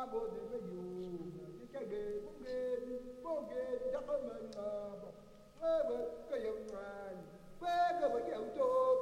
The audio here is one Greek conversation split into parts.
Quê bờ cái dòng hoàng, quê bờ cái dòng tô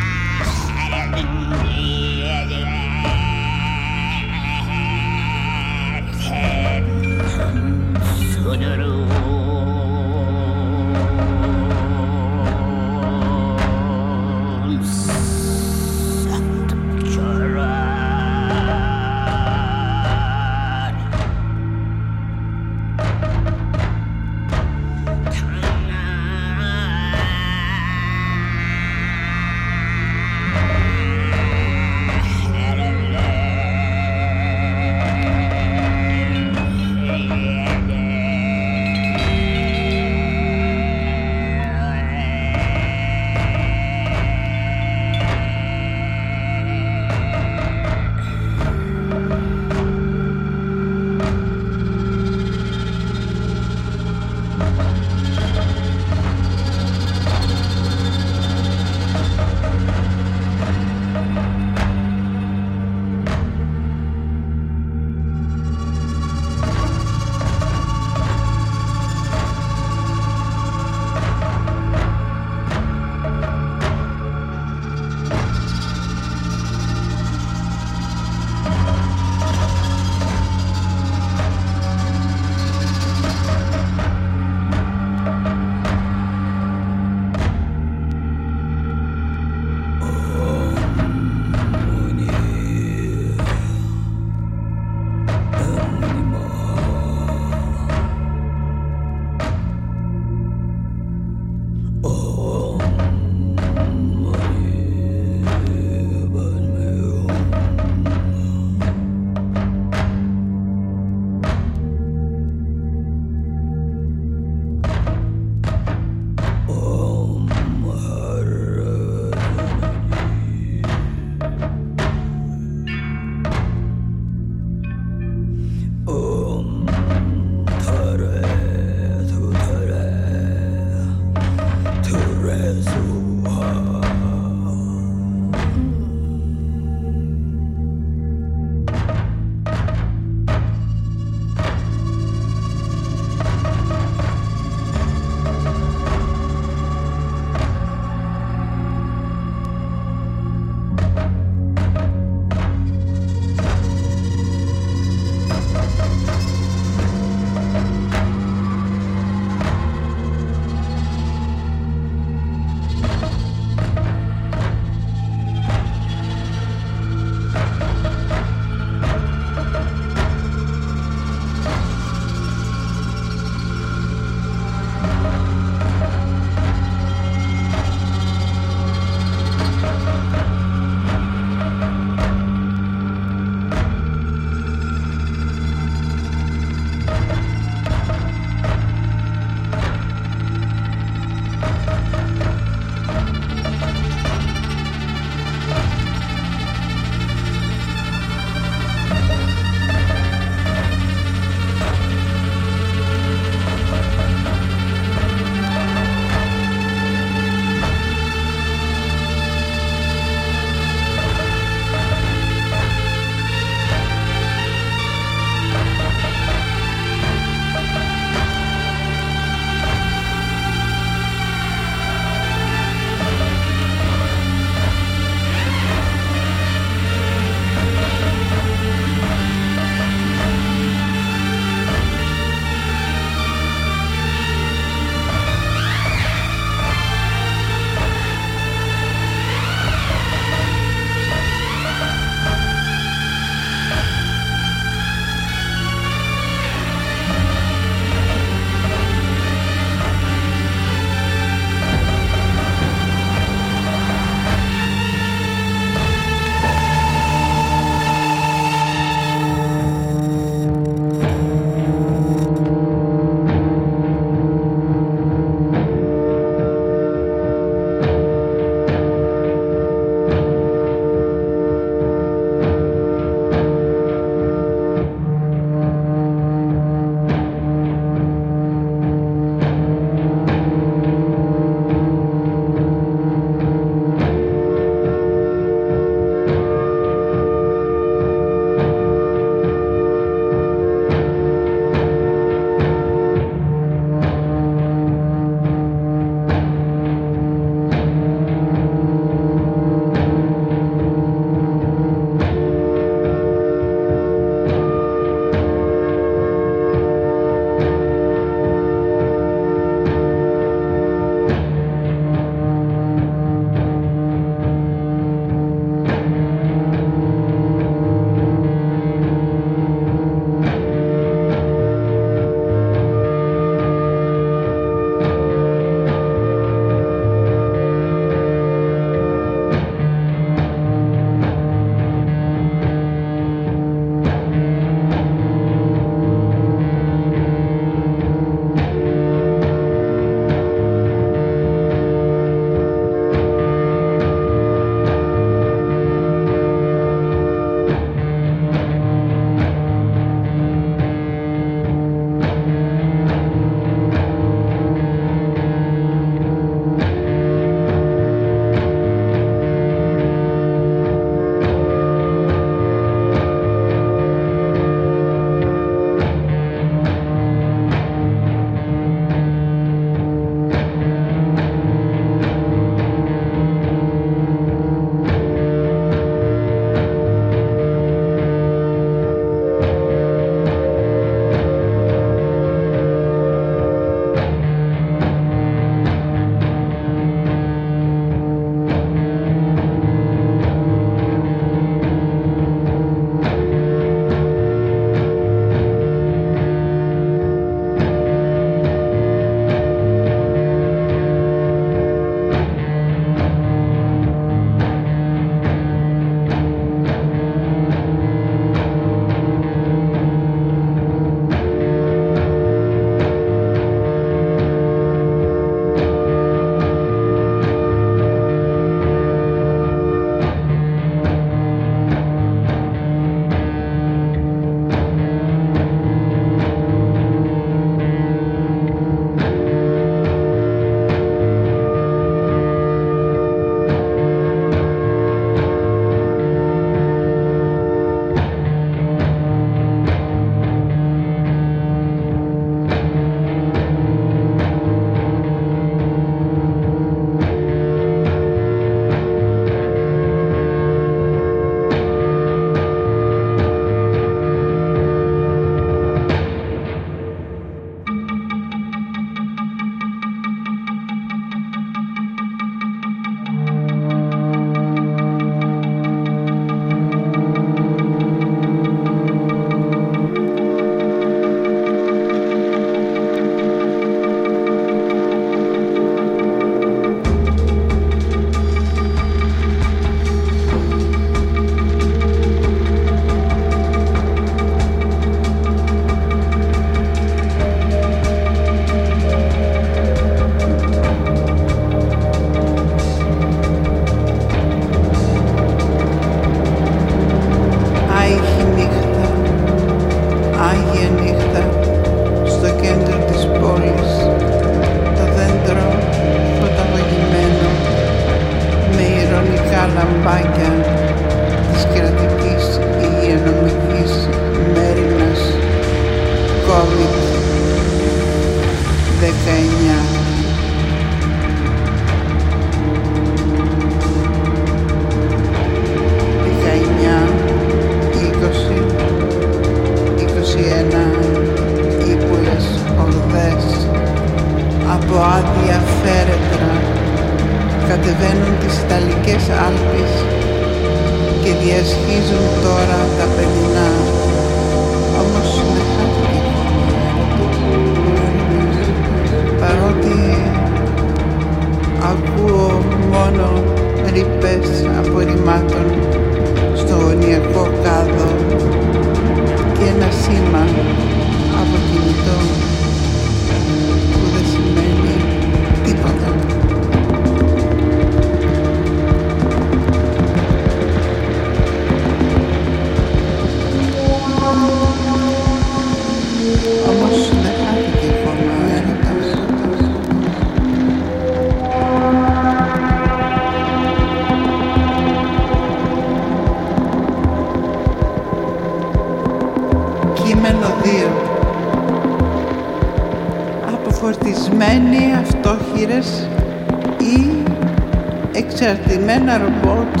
εξαρτημένα ρομπότ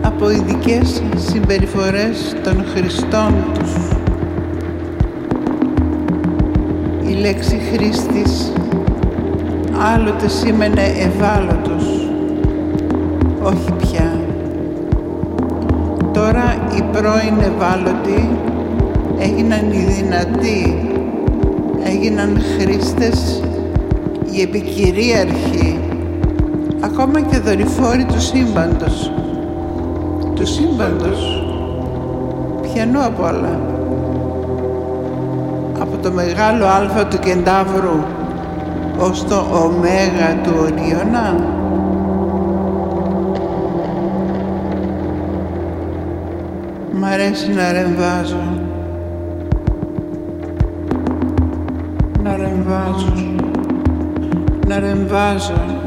από ειδικές συμπεριφορές των χρηστών τους. Η λέξη χρήστης άλλοτε σήμαινε ευάλωτος, όχι πια. Τώρα οι πρώην ευάλωτοι έγιναν οι δυνατοί, έγιναν χρήστες, οι επικυρίαρχοι, ακόμα και δορυφόροι του σύμπαντος. Του σύμπαντος. Πιανού από όλα. Από το μεγάλο άλφα του κεντάβρου ως το ωμέγα του Οριώνα. Μ' αρέσει να ρεμβάζω. Να ρεμβάζω. Να ρεμβάζω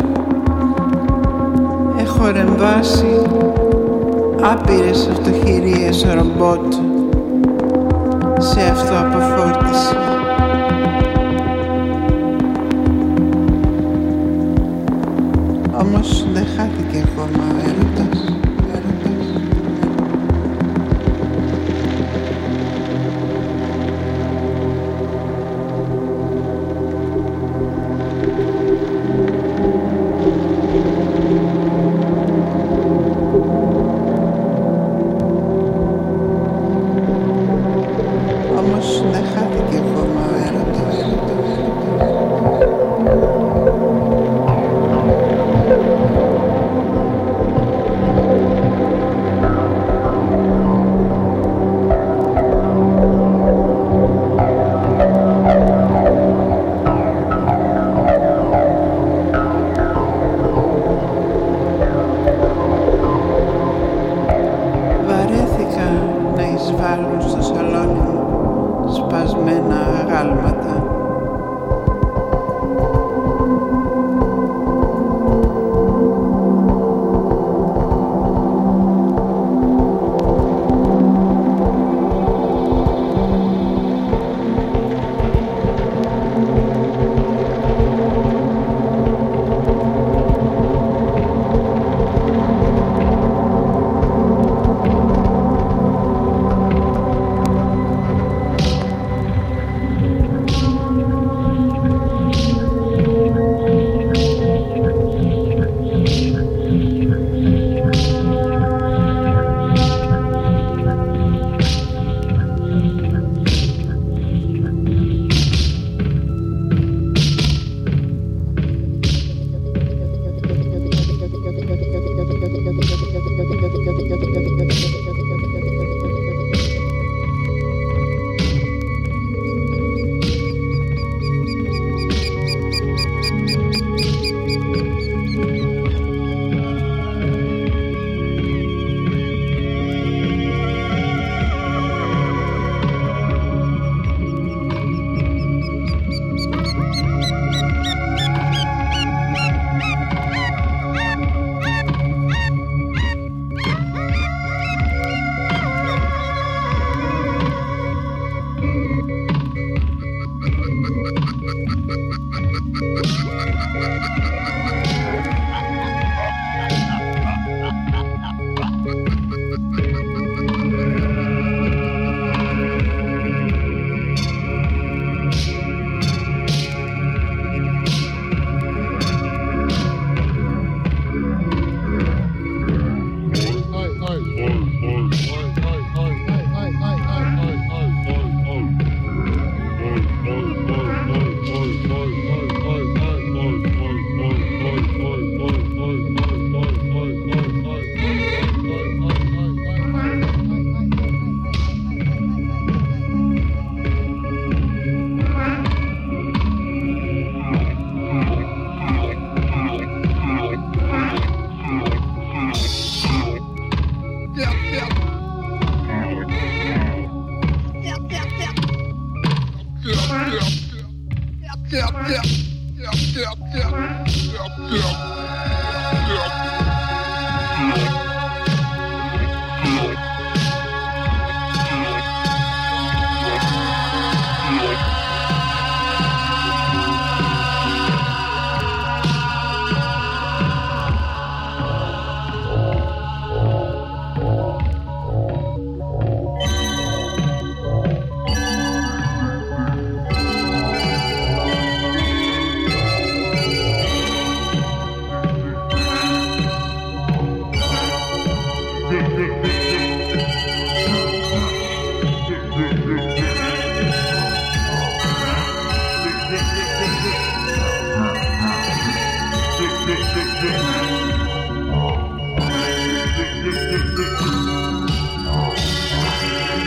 έχω ρεμβάσει άπειρες αυτοχειρίες ρομπότ σε αυτοαποφόρτιση. Όμως δεν χάθηκε ακόμα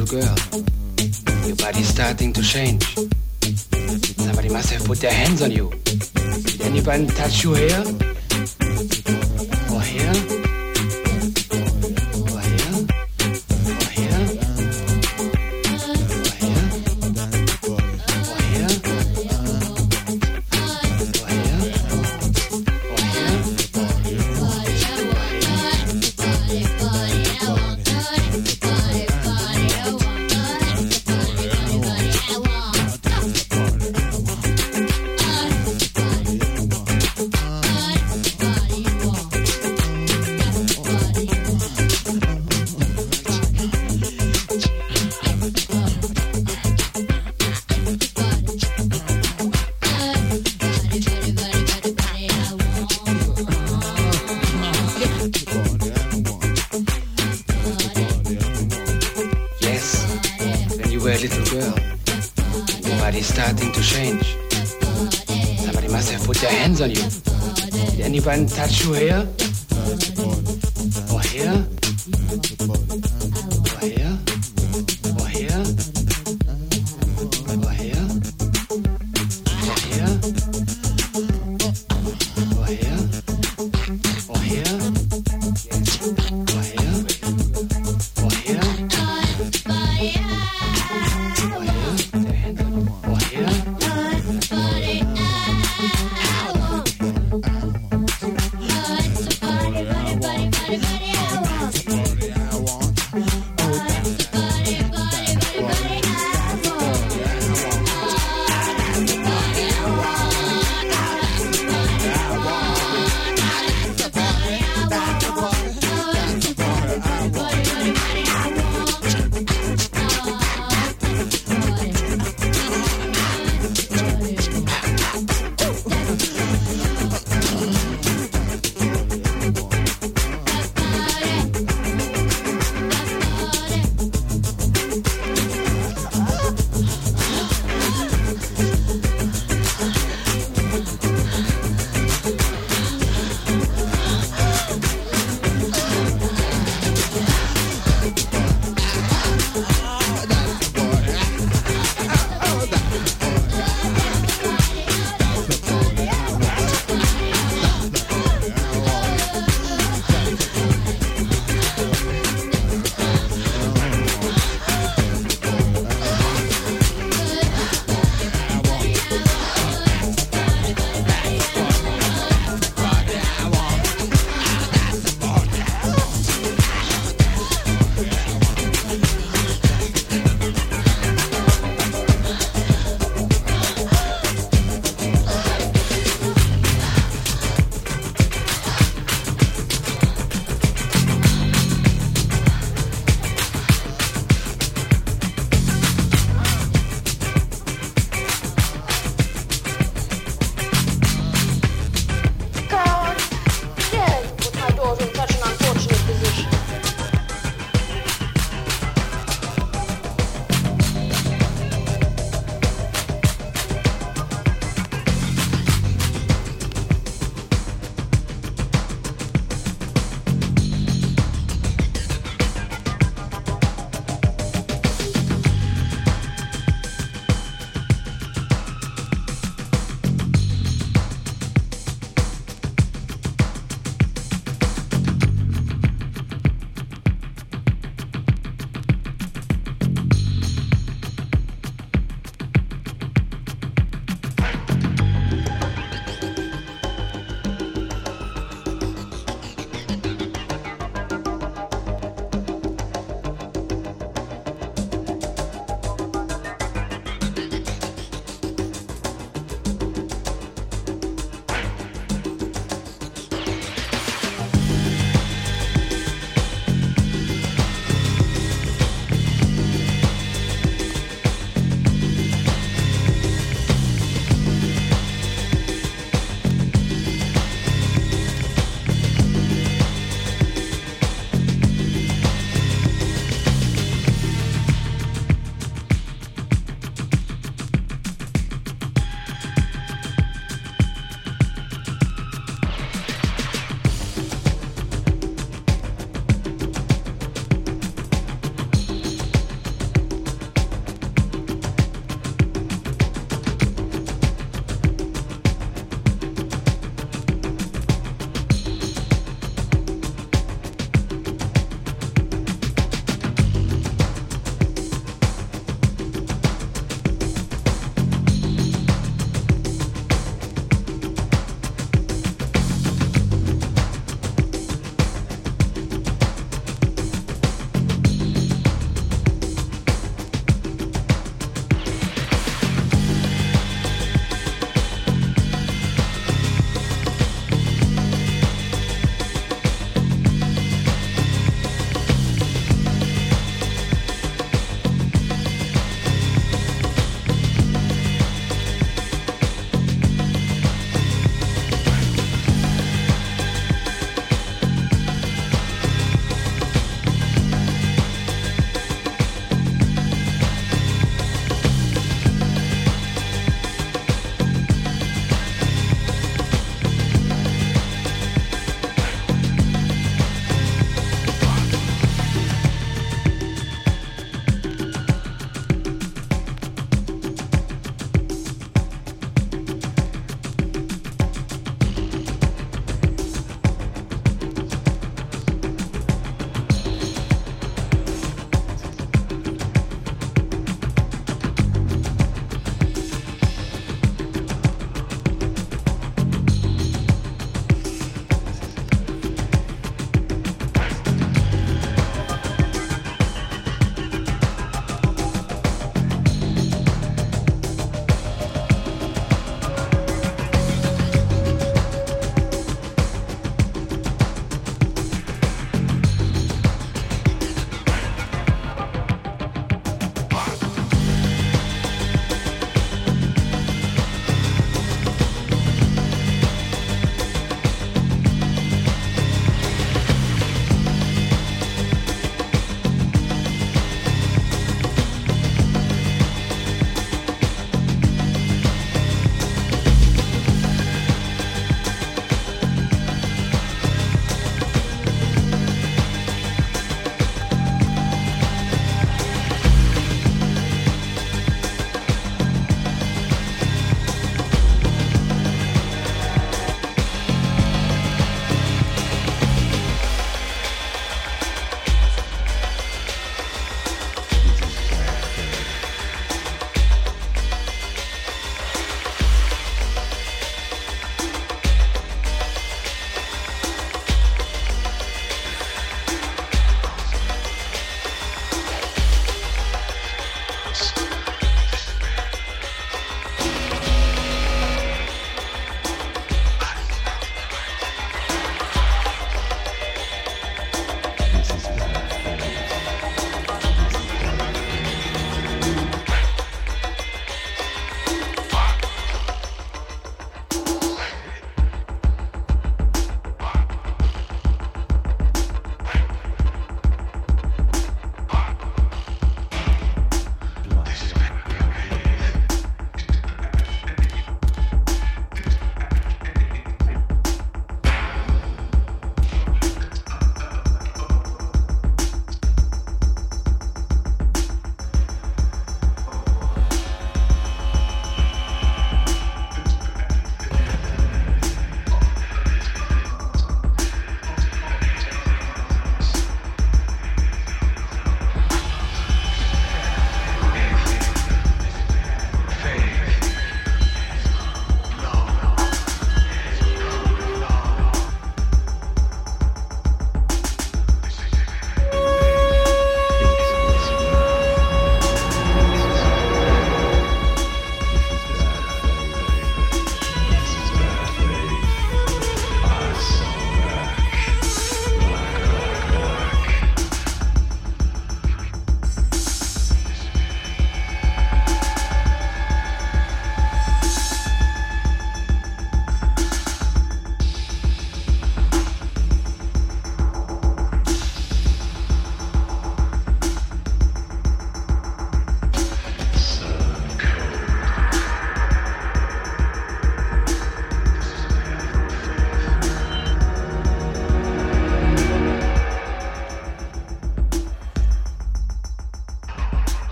little girl. Your body's starting to change. Somebody must have put their hands on you. Did anybody touch you here Or here? Cachoeira.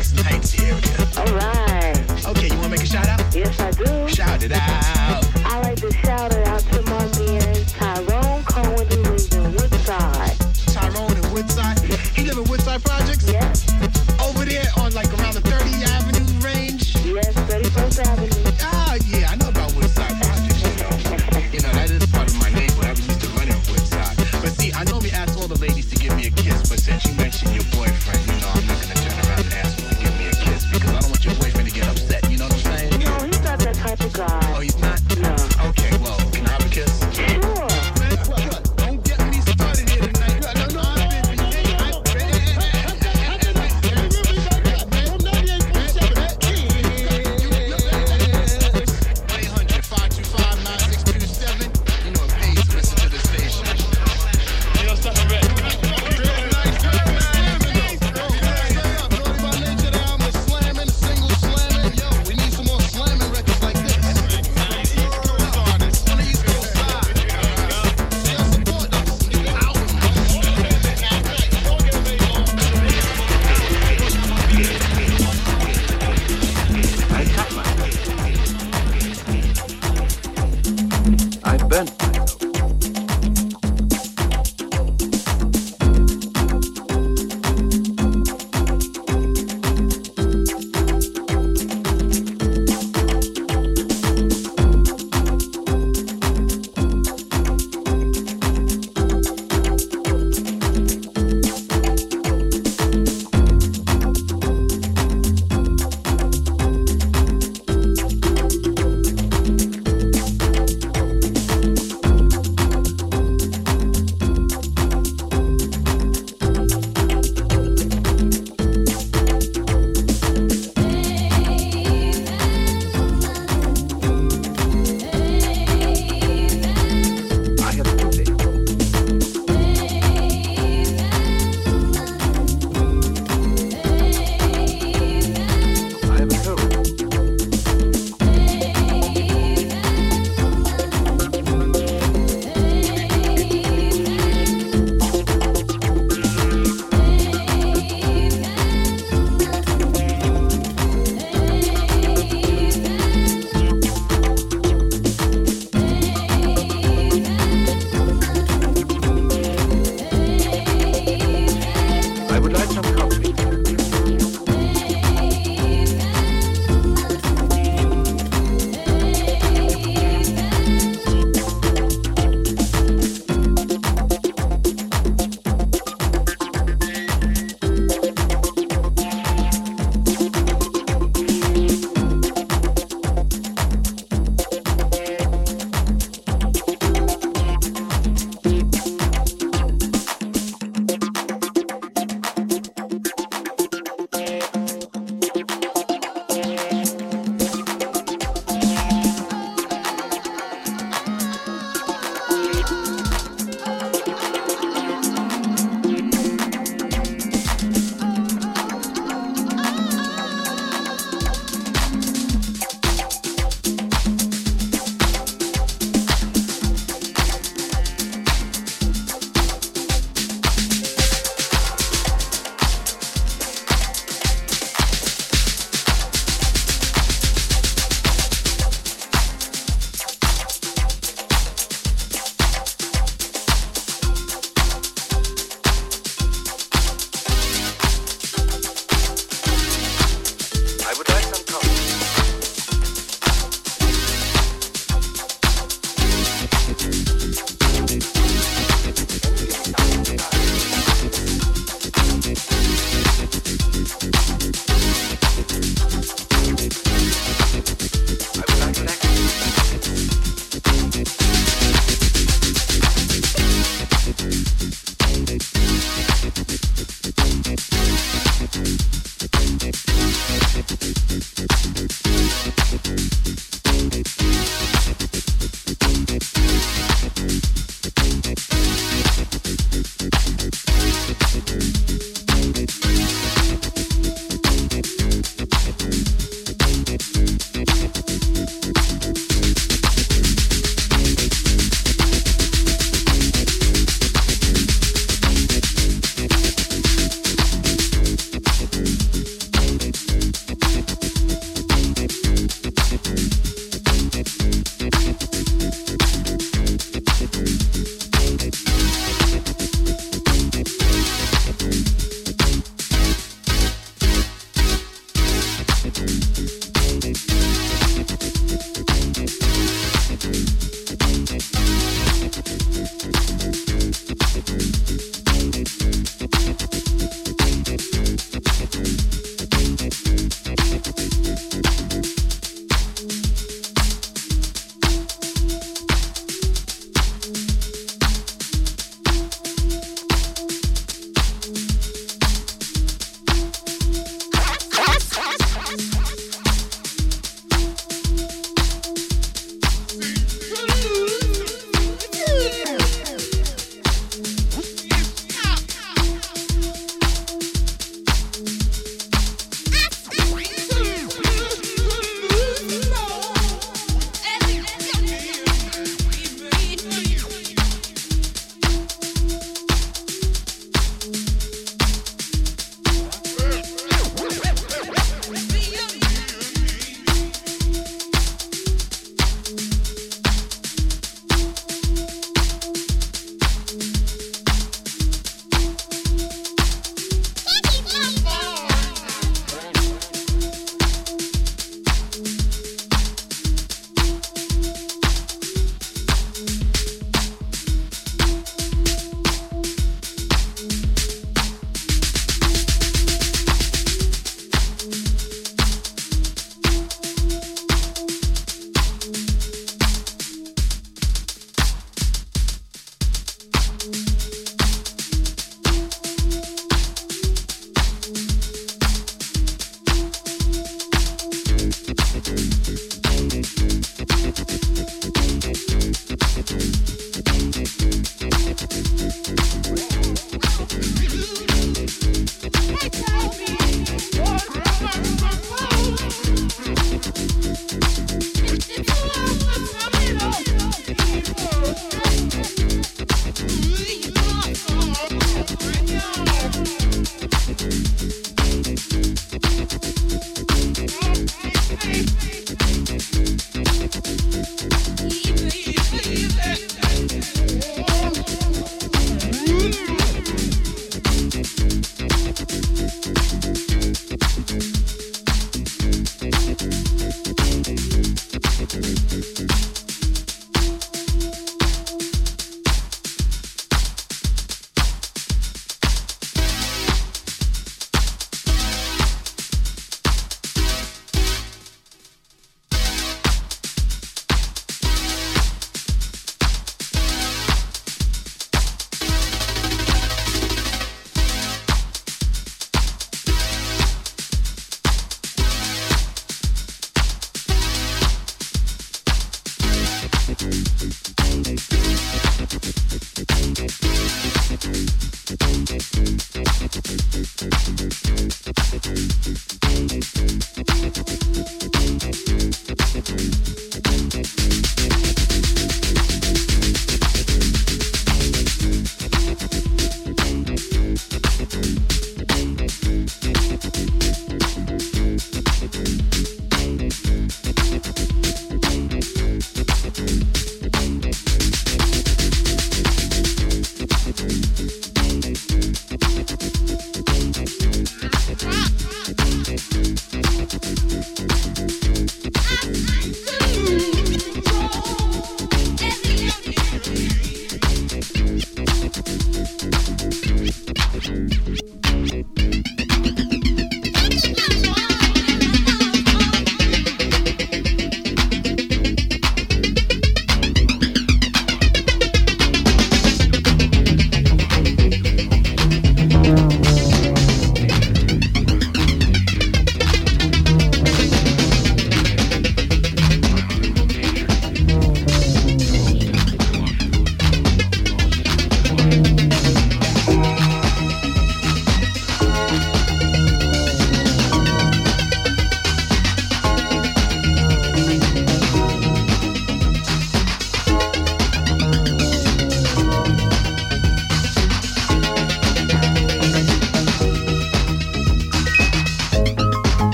All right. Okay, you want to make a shout out? Yes, I do. Shout it out. I like to